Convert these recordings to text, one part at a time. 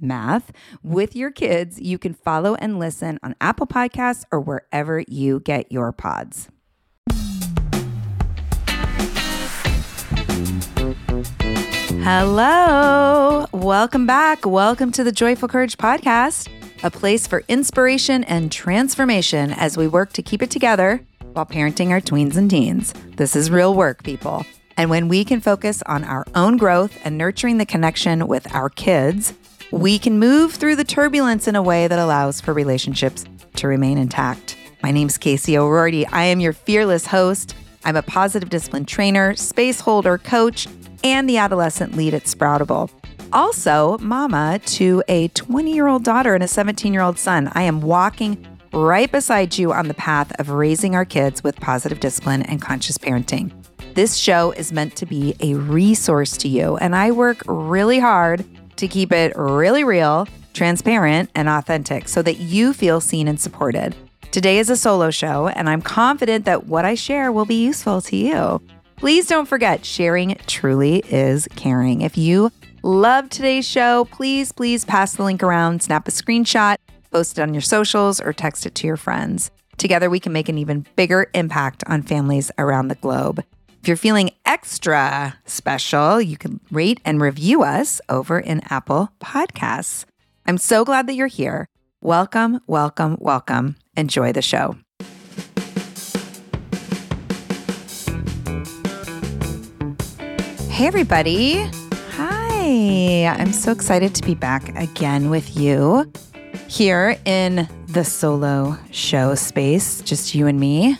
math with your kids, you can follow and listen on Apple Podcasts or wherever you get your pods. Hello. Welcome back. Welcome to the Joyful Courage Podcast, a place for inspiration and transformation as we work to keep it together while parenting our tweens and teens. This is real work, people. And when we can focus on our own growth and nurturing the connection with our kids, we can move through the turbulence in a way that allows for relationships to remain intact. My name's Casey O'Roarty. I am your fearless host. I'm a positive discipline trainer, space holder, coach, and the adolescent lead at Sproutable. Also, mama to a 20 year old daughter and a 17 year old son. I am walking right beside you on the path of raising our kids with positive discipline and conscious parenting. This show is meant to be a resource to you, and I work really hard to keep it really real, transparent, and authentic so that you feel seen and supported. Today is a solo show, and I'm confident that what I share will be useful to you. Please don't forget, sharing truly is caring. If you love today's show, please, please pass the link around, snap a screenshot, post it on your socials, or text it to your friends. Together, we can make an even bigger impact on families around the globe. If you're feeling extra special, you can rate and review us over in Apple Podcasts. I'm so glad that you're here. Welcome, welcome, welcome. Enjoy the show. Hey, everybody. Hi. I'm so excited to be back again with you here in the solo show space, just you and me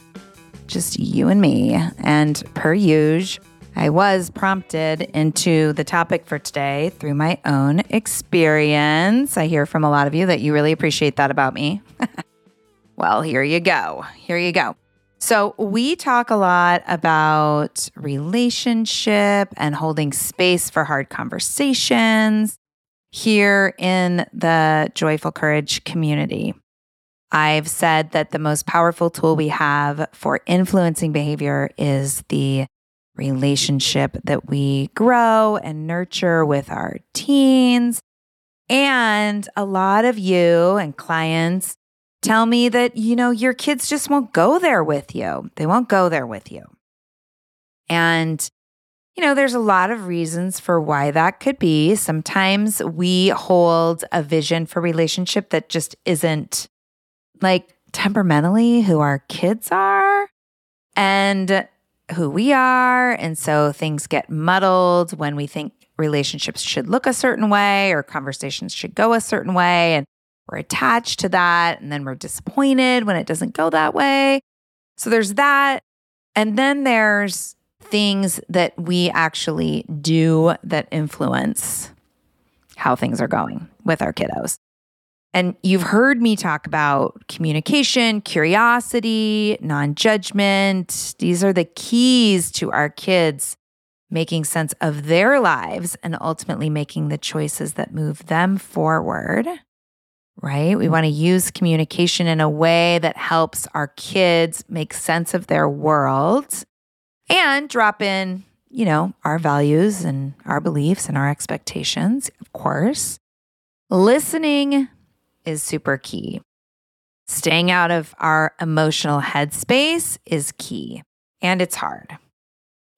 just you and me. And per usual, I was prompted into the topic for today through my own experience. I hear from a lot of you that you really appreciate that about me. well, here you go. Here you go. So, we talk a lot about relationship and holding space for hard conversations here in the Joyful Courage community. I've said that the most powerful tool we have for influencing behavior is the relationship that we grow and nurture with our teens. And a lot of you and clients tell me that, you know, your kids just won't go there with you. They won't go there with you. And, you know, there's a lot of reasons for why that could be. Sometimes we hold a vision for relationship that just isn't like temperamentally who our kids are and who we are. And so things get muddled when we think relationships should look a certain way or conversations should go a certain way. And we're attached to that. And then we're disappointed when it doesn't go that way. So there's that. And then there's things that we actually do that influence how things are going with our kiddos. And you've heard me talk about communication, curiosity, non judgment. These are the keys to our kids making sense of their lives and ultimately making the choices that move them forward. Right? We want to use communication in a way that helps our kids make sense of their world and drop in, you know, our values and our beliefs and our expectations, of course. Listening is super key. Staying out of our emotional headspace is key, and it's hard.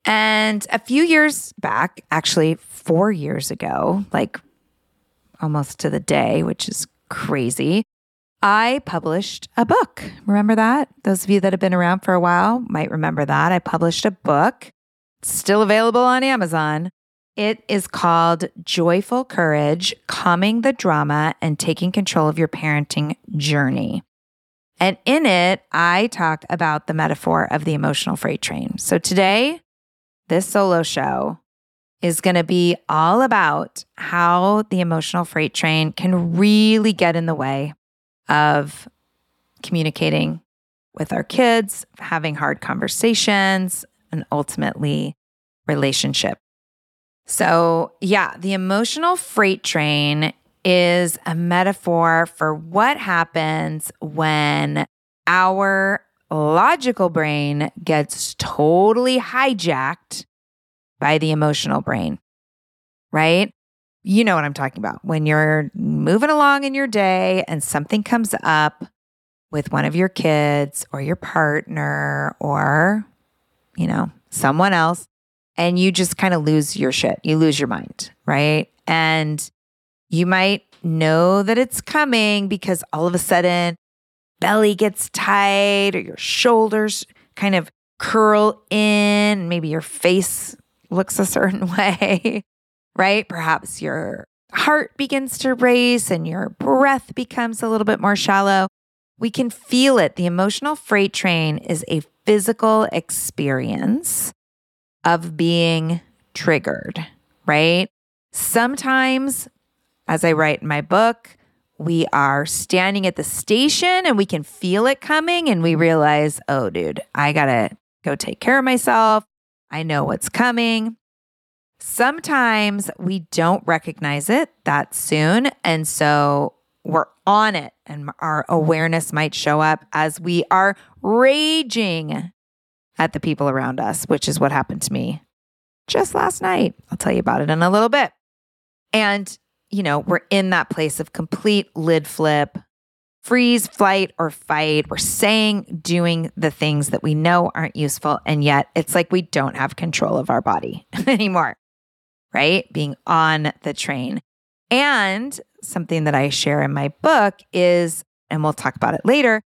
And a few years back, actually, four years ago, like almost to the day, which is crazy, I published a book. Remember that? Those of you that have been around for a while might remember that. I published a book, still available on Amazon. It is called Joyful Courage Calming the Drama and Taking Control of Your Parenting Journey. And in it, I talk about the metaphor of the emotional freight train. So today, this solo show is going to be all about how the emotional freight train can really get in the way of communicating with our kids, having hard conversations, and ultimately relationship. So, yeah, the emotional freight train is a metaphor for what happens when our logical brain gets totally hijacked by the emotional brain, right? You know what I'm talking about. When you're moving along in your day and something comes up with one of your kids or your partner or, you know, someone else, and you just kind of lose your shit. You lose your mind, right? And you might know that it's coming because all of a sudden belly gets tight or your shoulders kind of curl in, maybe your face looks a certain way right? Perhaps your heart begins to race and your breath becomes a little bit more shallow. We can feel it. The emotional freight train is a physical experience of being triggered, right? Sometimes, as I write in my book, we are standing at the station and we can feel it coming and we realize, oh, dude, I gotta go take care of myself. I know what's coming. Sometimes we don't recognize it that soon. And so we're on it, and our awareness might show up as we are raging at the people around us, which is what happened to me just last night. I'll tell you about it in a little bit. And, you know, we're in that place of complete lid flip, freeze, flight, or fight. We're saying, doing the things that we know aren't useful. And yet it's like we don't have control of our body anymore right? Being on the train. And something that I share in my book is, and we'll talk about it later,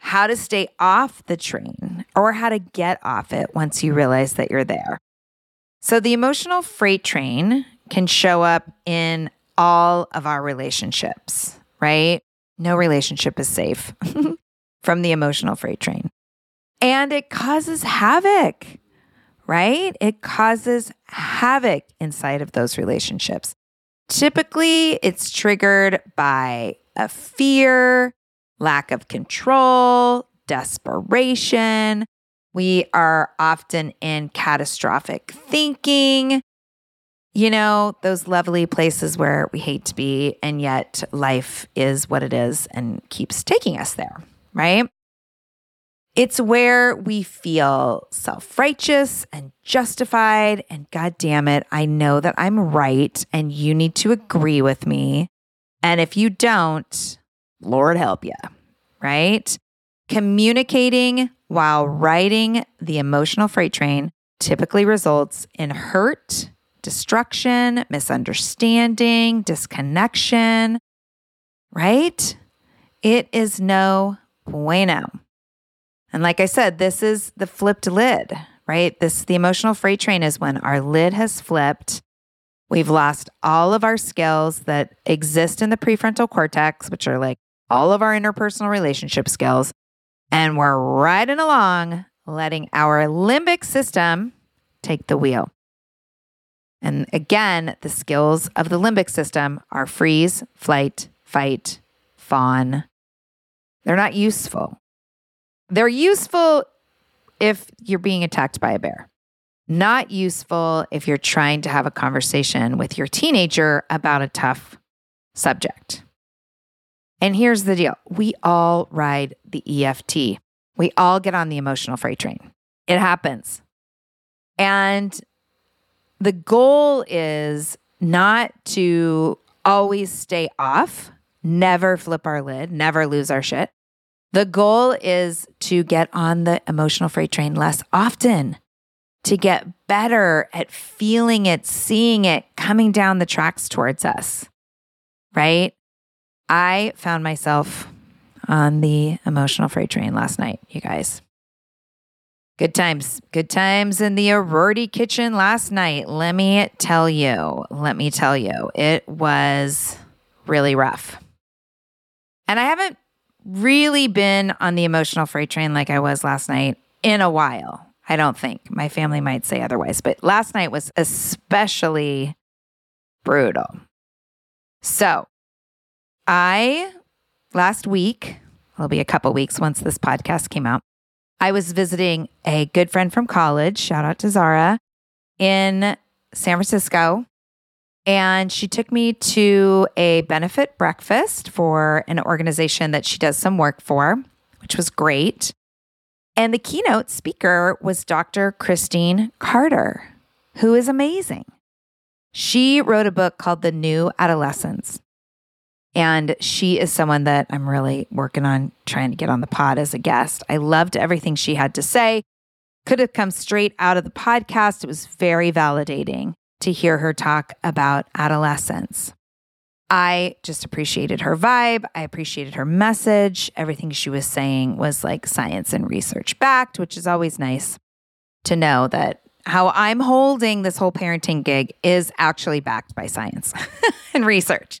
how to stay off the train or how to get off it once you realize that you're there. So, the emotional freight train can show up in all of our relationships, right? No relationship is safe from the emotional freight train. And it causes havoc right? It causes havoc inside of those relationships. Typically, it's triggered by a fear, lack of control, desperation. We are often in catastrophic thinking, you know, those lovely places where we hate to be, and yet life is what it is and keeps taking us there, right? It's where we feel self righteous and justified. And God damn it, I know that I'm right and you need to agree with me. And if you don't, Lord help you, right? Communicating while riding the emotional freight train typically results in hurt, destruction, misunderstanding, disconnection, right? It is no bueno. And like I said, this is the flipped lid, right? This the emotional freight train is when our lid has flipped. We've lost all of our skills that exist in the prefrontal cortex, which are like all of our interpersonal relationship skills. And we're riding along, letting our limbic system take the wheel. And again, the skills of the limbic system are freeze, flight, fight, fawn. They're not useful. They're useful if you're being attacked by a bear. Not useful if you're trying to have a conversation with your teenager about a tough subject. And here's the deal we all ride the EFT, we all get on the emotional freight train. It happens. And the goal is not to always stay off never flip our lid, never lose our shit. The goal is to get on the emotional freight train less often, to get better at feeling it, seeing it coming down the tracks towards us, right? I found myself on the emotional freight train last night, you guys. Good times, good times in the O'Roarty kitchen last night. Let me tell you, let me tell you, it was really rough. And I haven't really been on the emotional freight train like I was last night in a while. I don't think. My family might say otherwise, but last night was especially brutal. So, I last week, it'll be a couple weeks once this podcast came out, I was visiting a good friend from college, shout out to Zara, in San Francisco. And she took me to a benefit breakfast for an organization that she does some work for, which was great. And the keynote speaker was Dr. Christine Carter, who is amazing. She wrote a book called The New Adolescence. And she is someone that I'm really working on trying to get on the pod as a guest. I loved everything she had to say. Could have come straight out of the podcast. It was very validating to hear her talk about adolescence. I just appreciated her vibe. I appreciated her message. Everything she was saying was like science and research backed, which is always nice to know that how I'm holding this whole parenting gig is actually backed by science and research.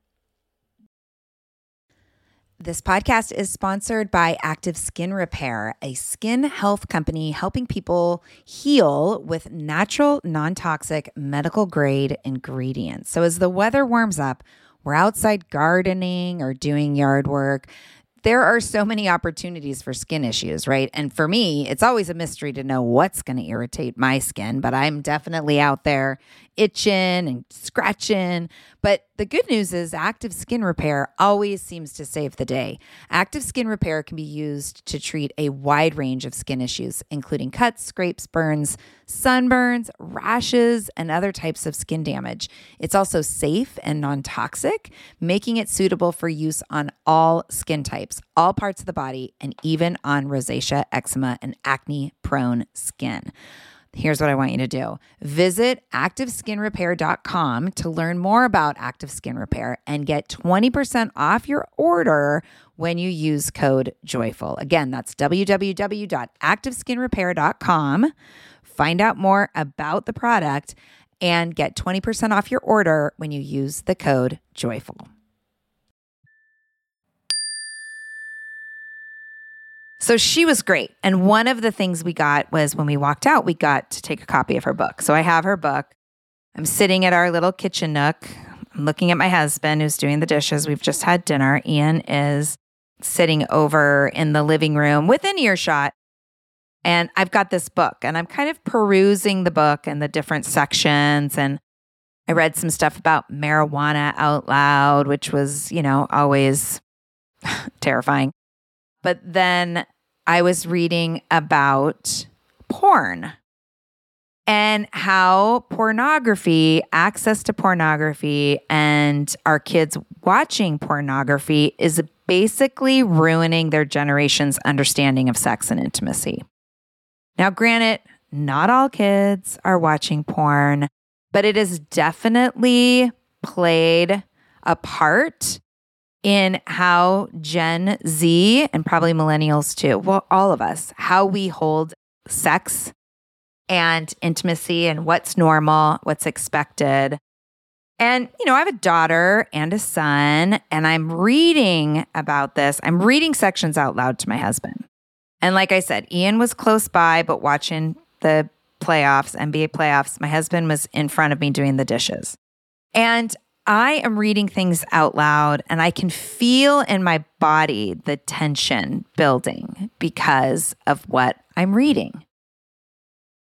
This podcast is sponsored by Active Skin Repair, a skin health company helping people heal with natural, non toxic, medical grade ingredients. So, as the weather warms up, we're outside gardening or doing yard work there are so many opportunities for skin issues, right? And for me, it's always a mystery to know what's going to irritate my skin, but I'm definitely out there itching and scratching. But the good news is active skin repair always seems to save the day. Active skin repair can be used to treat a wide range of skin issues, including cuts, scrapes, burns, sunburns, rashes, and other types of skin damage. It's also safe and non toxic, making it suitable for use on all skin types, all parts of the body, and even on rosacea, eczema, and acne prone skin. Here's what I want you to do visit activeskinrepair.com to learn more about Active Skin Repair and get 20% off your order when you use code JOYFUL. Again, that's www.activeskinrepair.com. Find out more about the product and get 20% off your order when you use the code JOYFUL. So she was great. And one of the things we got was when we walked out, we got to take a copy of her book. So I have her book. I'm sitting at our little kitchen nook. I'm looking at my husband who's doing the dishes. We've just had dinner. Ian is sitting over in the living room within earshot. And I've got this book and I'm kind of perusing the book and the different sections. And I read some stuff about marijuana out loud, which was, you know, always terrifying. But then I was reading about porn and how pornography, access to pornography, and our kids watching pornography is basically ruining their generation's understanding of sex and intimacy. Now, granted, not all kids are watching porn, but it has definitely played a part in how Gen Z and probably millennials too, well, all of us, how we hold sex and intimacy and what's normal, what's expected. And, you know, I have a daughter and a son, and I'm reading about this. I'm reading sections out loud to my husband. And like I said, Ian was close by, but watching the playoffs, NBA playoffs, my husband was in front of me doing the dishes. And I am reading things out loud and I can feel in my body the tension building because of what I'm reading.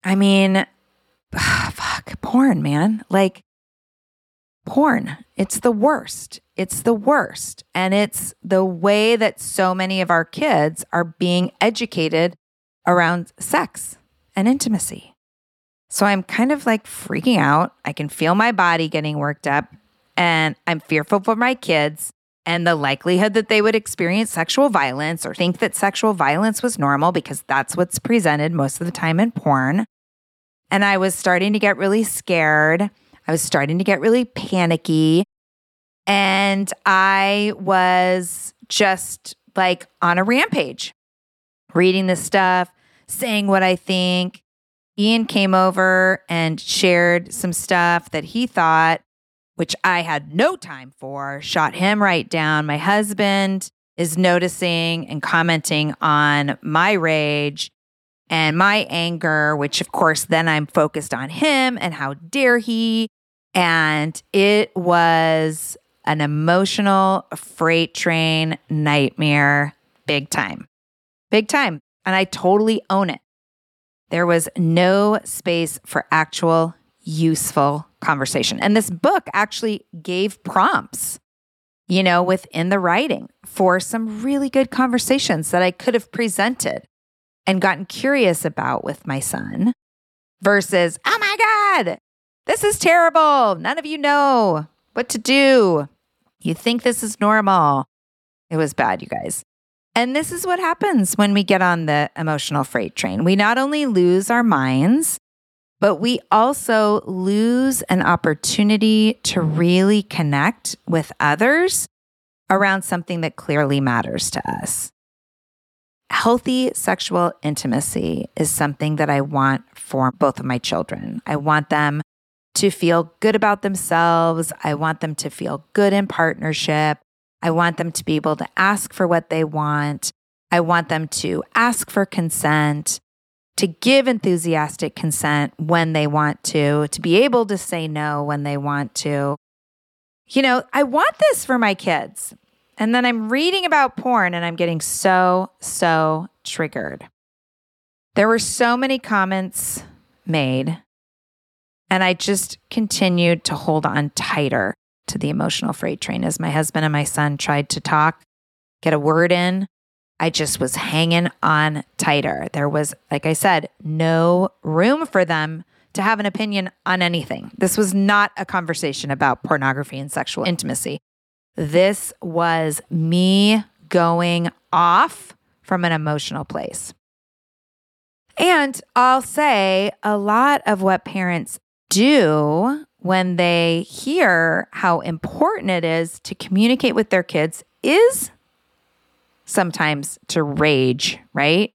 I mean, fuck, porn, man. Like, porn, it's the worst. It's the worst. And it's the way that so many of our kids are being educated around sex and intimacy. So I'm kind of like freaking out. I can feel my body getting worked up and I'm fearful for my kids and the likelihood that they would experience sexual violence or think that sexual violence was normal because that's what's presented most of the time in porn. And I was starting to get really scared. I was starting to get really panicky. And I was just like on a rampage, reading this stuff, saying what I think. Ian came over and shared some stuff that he thought which I had no time for, shot him right down. My husband is noticing and commenting on my rage and my anger, which of course then I'm focused on him and how dare he. And it was an emotional freight train nightmare, big time, big time. And I totally own it. There was no space for actual useful conversation. And this book actually gave prompts, you know, within the writing for some really good conversations that I could have presented and gotten curious about with my son versus, oh my God, this is terrible. None of you know what to do. You think this is normal. It was bad, you guys. And this is what happens when we get on the emotional freight train. We not only lose our minds, but we also lose an opportunity to really connect with others around something that clearly matters to us. Healthy sexual intimacy is something that I want for both of my children. I want them to feel good about themselves. I want them to feel good in partnership. I want them to be able to ask for what they want. I want them to ask for consent to give enthusiastic consent when they want to, to be able to say no when they want to. You know, I want this for my kids. And then I'm reading about porn and I'm getting so, so triggered. There were so many comments made, and I just continued to hold on tighter to the emotional freight train as my husband and my son tried to talk, get a word in. I just was hanging on tighter. There was, like I said, no room for them to have an opinion on anything. This was not a conversation about pornography and sexual intimacy. This was me going off from an emotional place. And I'll say a lot of what parents do when they hear how important it is to communicate with their kids is sometimes to rage, right?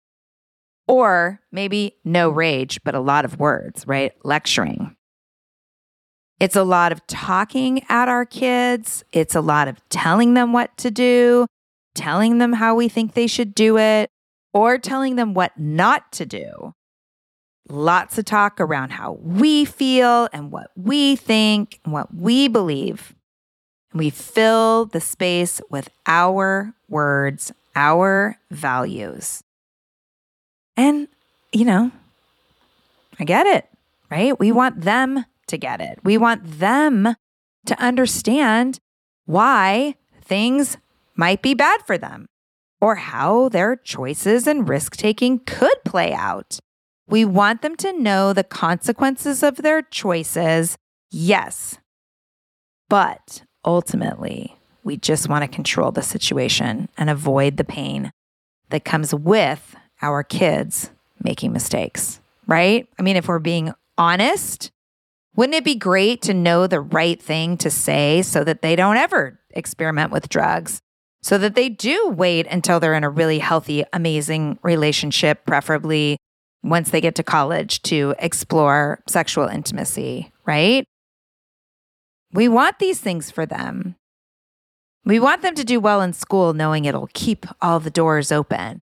Or maybe no rage, but a lot of words, right? Lecturing. It's a lot of talking at our kids. It's a lot of telling them what to do, telling them how we think they should do it, or telling them what not to do. Lots of talk around how we feel and what we think and what we believe. And We fill the space with our words, our values. And, you know, I get it, right? We want them to get it. We want them to understand why things might be bad for them or how their choices and risk taking could play out. We want them to know the consequences of their choices, yes. But ultimately, we just want to control the situation and avoid the pain that comes with our kids making mistakes, right? I mean, if we're being honest, wouldn't it be great to know the right thing to say so that they don't ever experiment with drugs? So that they do wait until they're in a really healthy, amazing relationship, preferably once they get to college to explore sexual intimacy, right? We want these things for them. We want them to do well in school, knowing it'll keep all the doors open,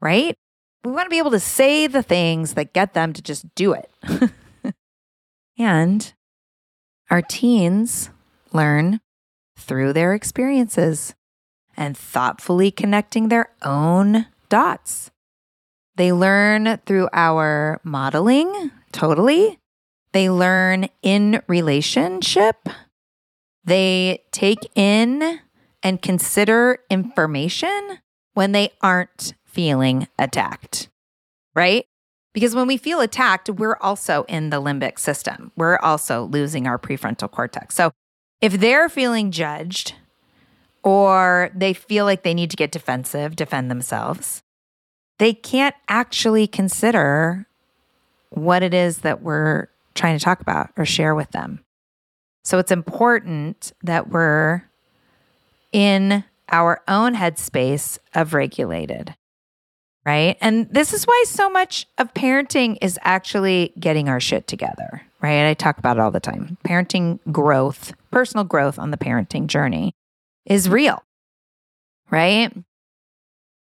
right? We want to be able to say the things that get them to just do it. and our teens learn through their experiences and thoughtfully connecting their own dots. They learn through our modeling, totally. They learn in relationship. They take in and consider information when they aren't feeling attacked, right? Because when we feel attacked, we're also in the limbic system. We're also losing our prefrontal cortex. So if they're feeling judged or they feel like they need to get defensive, defend themselves, they can't actually consider what it is that we're trying to talk about or share with them. So it's important that we're in our own headspace of regulated, right? And this is why so much of parenting is actually getting our shit together, right? I talk about it all the time. Parenting growth, personal growth on the parenting journey is real, right?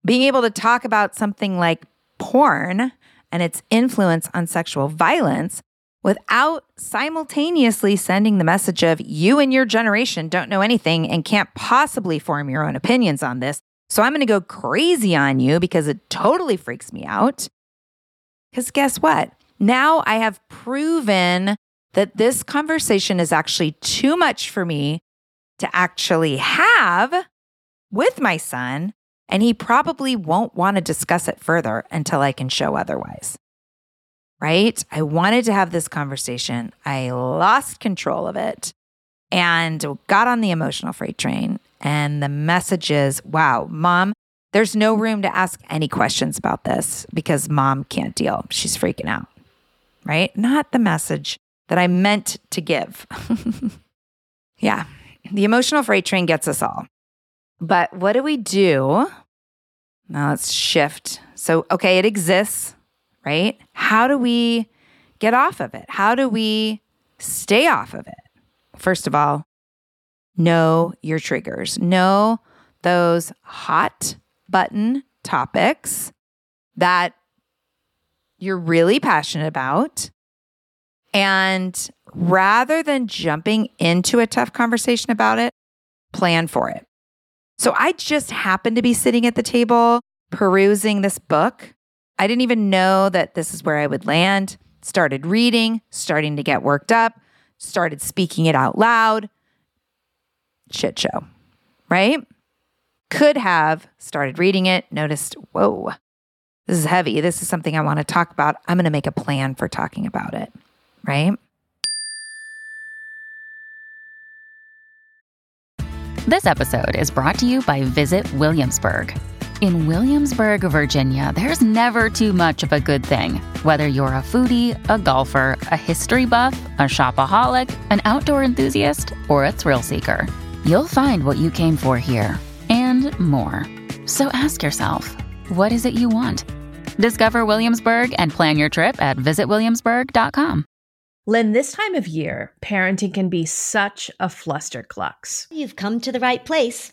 Being able to talk about something like porn and its influence on sexual violence without simultaneously sending the message of you and your generation don't know anything and can't possibly form your own opinions on this. So I'm going to go crazy on you because it totally freaks me out. Because guess what? Now I have proven that this conversation is actually too much for me to actually have with my son and he probably won't want to discuss it further until I can show otherwise. Right? I wanted to have this conversation. I lost control of it and got on the emotional freight train. And the message is wow, mom, there's no room to ask any questions about this because mom can't deal. She's freaking out. Right? Not the message that I meant to give. yeah, the emotional freight train gets us all. But what do we do? Now let's shift. So, okay, it exists, right? How do we get off of it? How do we stay off of it? First of all, know your triggers. Know those hot button topics that you're really passionate about. And rather than jumping into a tough conversation about it, plan for it. So I just happened to be sitting at the table perusing this book. I didn't even know that this is where I would land. Started reading, starting to get worked up, started speaking it out loud. Shit show, right? Could have started reading it, noticed, whoa, this is heavy. This is something I want to talk about. I'm going to make a plan for talking about it, right? This episode is brought to you by Visit Williamsburg. In Williamsburg, Virginia, there's never too much of a good thing. Whether you're a foodie, a golfer, a history buff, a shopaholic, an outdoor enthusiast, or a thrill seeker, you'll find what you came for here and more. So ask yourself, what is it you want? Discover Williamsburg and plan your trip at visitwilliamsburg.com. Lynn, this time of year, parenting can be such a flusterclux. You've come to the right place.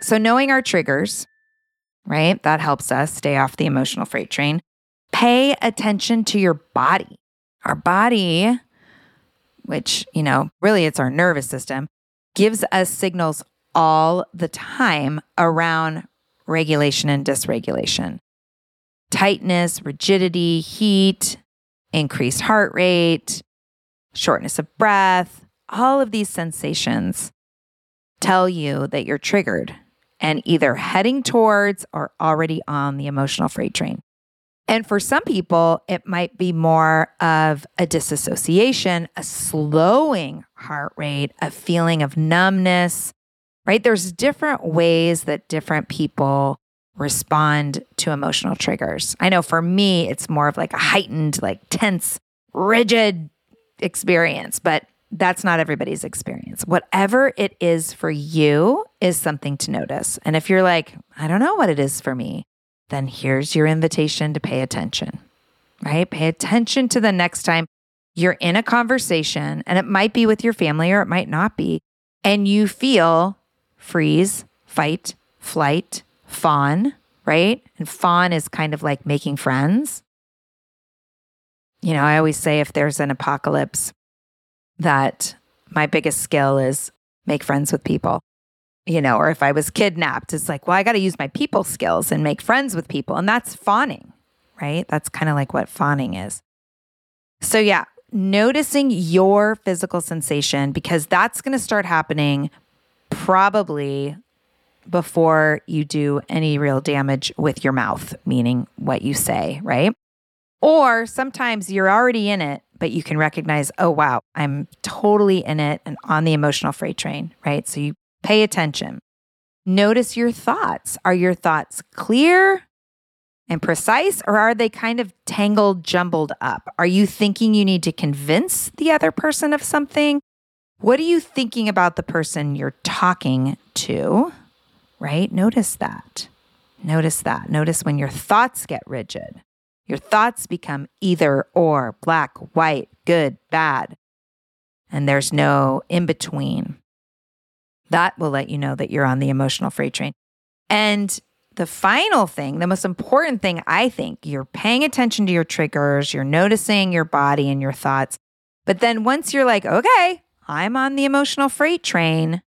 So, knowing our triggers, right, that helps us stay off the emotional freight train. Pay attention to your body. Our body, which, you know, really it's our nervous system, gives us signals all the time around regulation and dysregulation. Tightness, rigidity, heat, increased heart rate, shortness of breath, all of these sensations tell you that you're triggered and either heading towards or already on the emotional freight train. And for some people, it might be more of a disassociation, a slowing heart rate, a feeling of numbness, right? There's different ways that different people respond to emotional triggers. I know for me, it's more of like a heightened, like tense, rigid experience, but that's not everybody's experience. Whatever it is for you is something to notice. And if you're like, I don't know what it is for me, then here's your invitation to pay attention, right? Pay attention to the next time you're in a conversation, and it might be with your family or it might not be, and you feel freeze, fight, flight, fawn, right? And fawn is kind of like making friends. You know, I always say if there's an apocalypse, that my biggest skill is make friends with people. You know, or if I was kidnapped, it's like, well, I got to use my people skills and make friends with people. And that's fawning, right? That's kind of like what fawning is. So, yeah, noticing your physical sensation because that's going to start happening probably before you do any real damage with your mouth, meaning what you say, right? Or sometimes you're already in it, but you can recognize, oh, wow, I'm totally in it and on the emotional freight train, right? So you pay attention. Notice your thoughts. Are your thoughts clear and precise, or are they kind of tangled, jumbled up? Are you thinking you need to convince the other person of something? What are you thinking about the person you're talking to? Right? Notice that. Notice that. Notice when your thoughts get rigid. Your thoughts become either or, black, white, good, bad, and there's no in between. That will let you know that you're on the emotional freight train. And the final thing, the most important thing, I think, you're paying attention to your triggers, you're noticing your body and your thoughts. But then once you're like, okay, I'm on the emotional freight train,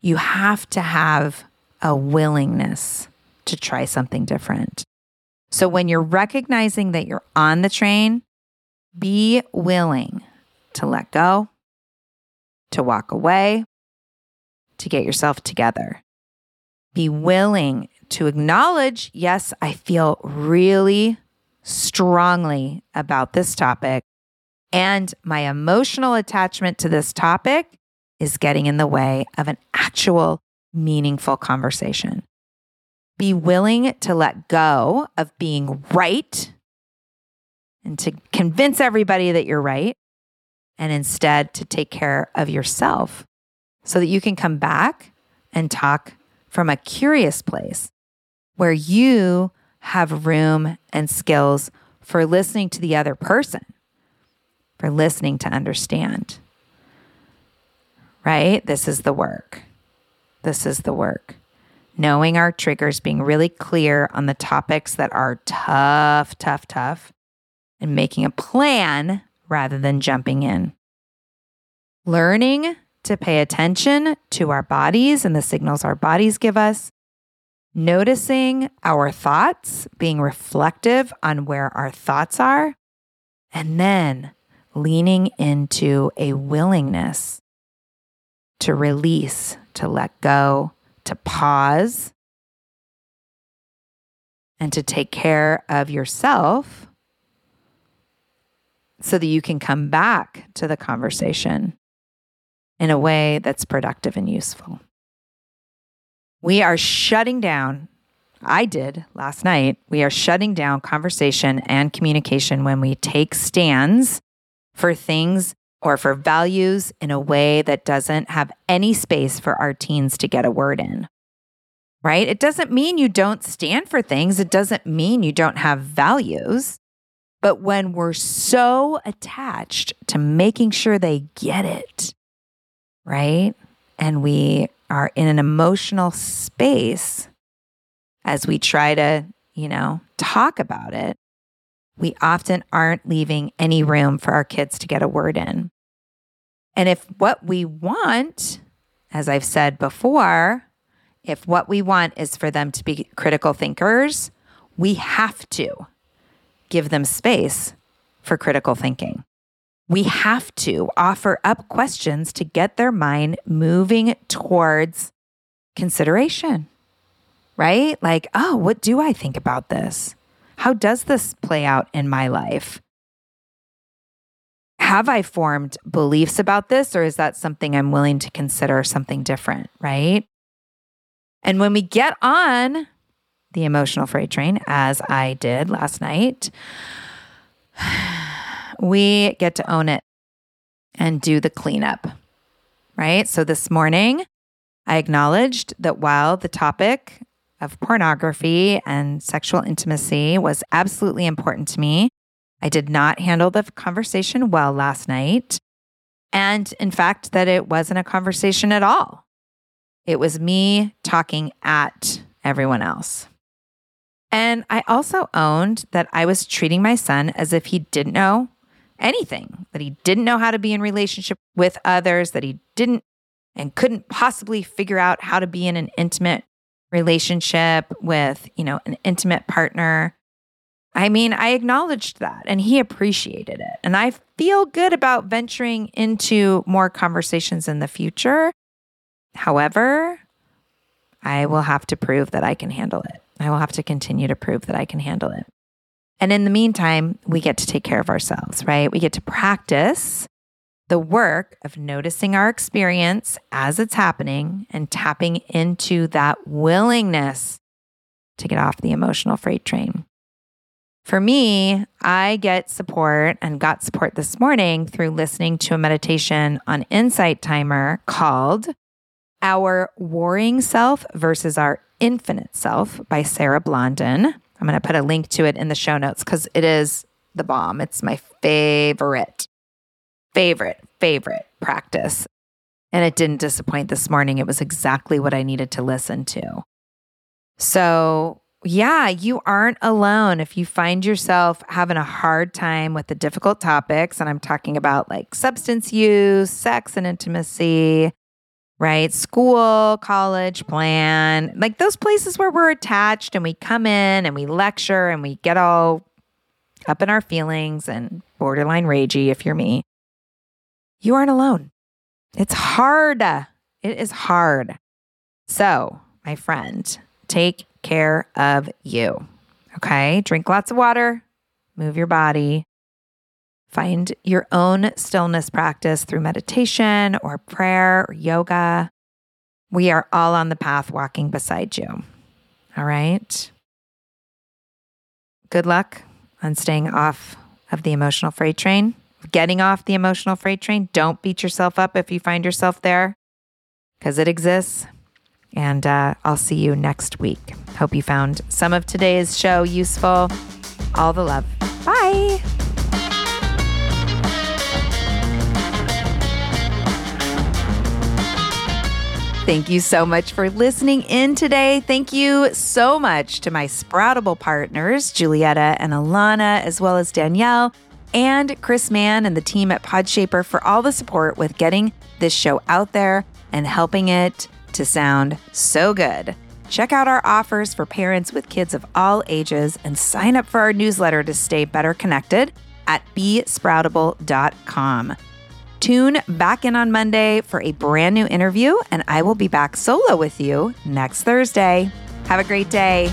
you have to have a willingness to try something different. So when you're recognizing that you're on the train, be willing to let go, to walk away, to get yourself together. Be willing to acknowledge, yes, I feel really strongly about this topic. And my emotional attachment to this topic is getting in the way of an actual meaningful conversation. Be willing to let go of being right and to convince everybody that you're right, and instead to take care of yourself so that you can come back and talk from a curious place where you have room and skills for listening to the other person, for listening to understand. Right? This is the work. This is the work knowing our triggers, being really clear on the topics that are tough, tough, tough, and making a plan rather than jumping in. Learning to pay attention to our bodies and the signals our bodies give us. Noticing our thoughts, being reflective on where our thoughts are, and then leaning into a willingness to release, to let go, to pause and to take care of yourself so that you can come back to the conversation in a way that's productive and useful. We are shutting down, I did last night, we are shutting down conversation and communication when we take stands for things or for values in a way that doesn't have any space for our teens to get a word in. Right? It doesn't mean you don't stand for things, it doesn't mean you don't have values. But when we're so attached to making sure they get it, right? And we are in an emotional space as we try to, you know, talk about it, we often aren't leaving any room for our kids to get a word in. And if what we want, as I've said before, if what we want is for them to be critical thinkers, we have to give them space for critical thinking. We have to offer up questions to get their mind moving towards consideration, right? Like, oh, what do I think about this? How does this play out in my life? Have I formed beliefs about this, or is that something I'm willing to consider something different, right? And when we get on the emotional freight train, as I did last night, we get to own it and do the cleanup, right? So this morning, I acknowledged that while the topic of pornography and sexual intimacy was absolutely important to me, I did not handle the conversation well last night. And in fact, that it wasn't a conversation at all. It was me talking at everyone else. And I also owned that I was treating my son as if he didn't know anything, that he didn't know how to be in relationship with others, that he didn't and couldn't possibly figure out how to be in an intimate relationship with, you know, an intimate partner. I mean, I acknowledged that and he appreciated it. And I feel good about venturing into more conversations in the future. However, I will have to prove that I can handle it. I will have to continue to prove that I can handle it. And in the meantime, we get to take care of ourselves, right? We get to practice the work of noticing our experience as it's happening and tapping into that willingness to get off the emotional freight train. For me, I get support and got support this morning through listening to a meditation on Insight Timer called Our Warring Self versus Our Infinite Self by Sarah Blondin. I'm going to put a link to it in the show notes because it is the bomb. It's my favorite, favorite, favorite practice. And it didn't disappoint this morning. It was exactly what I needed to listen to. So, yeah, you aren't alone if you find yourself having a hard time with the difficult topics. And I'm talking about like substance use, sex and intimacy, right? School, college, plan, like those places where we're attached and we come in and we lecture and we get all up in our feelings and borderline ragey if you're me. You aren't alone. It's hard. It is hard. So, my friend, take care of you. Okay. Drink lots of water, move your body, Find your own stillness practice through meditation or prayer or yoga. We are all on the path walking beside you. All right. Good luck on staying off of the emotional freight train, getting off the emotional freight train. Don't beat yourself up if you find yourself there because it exists. And uh, I'll see you next week. Hope you found some of today's show useful. All the love. Bye. Thank you so much for listening in today. Thank you so much to my Sproutable partners, Julietta and Alana, as well as Danielle and Chris Mann and the team at Podshaper for all the support with getting this show out there and helping it to sound so good. Check out our offers for parents with kids of all ages and sign up for our newsletter to stay better connected at besproutable.com. Tune back in on Monday for a brand new interview, and I will be back solo with you next Thursday. Have a great day.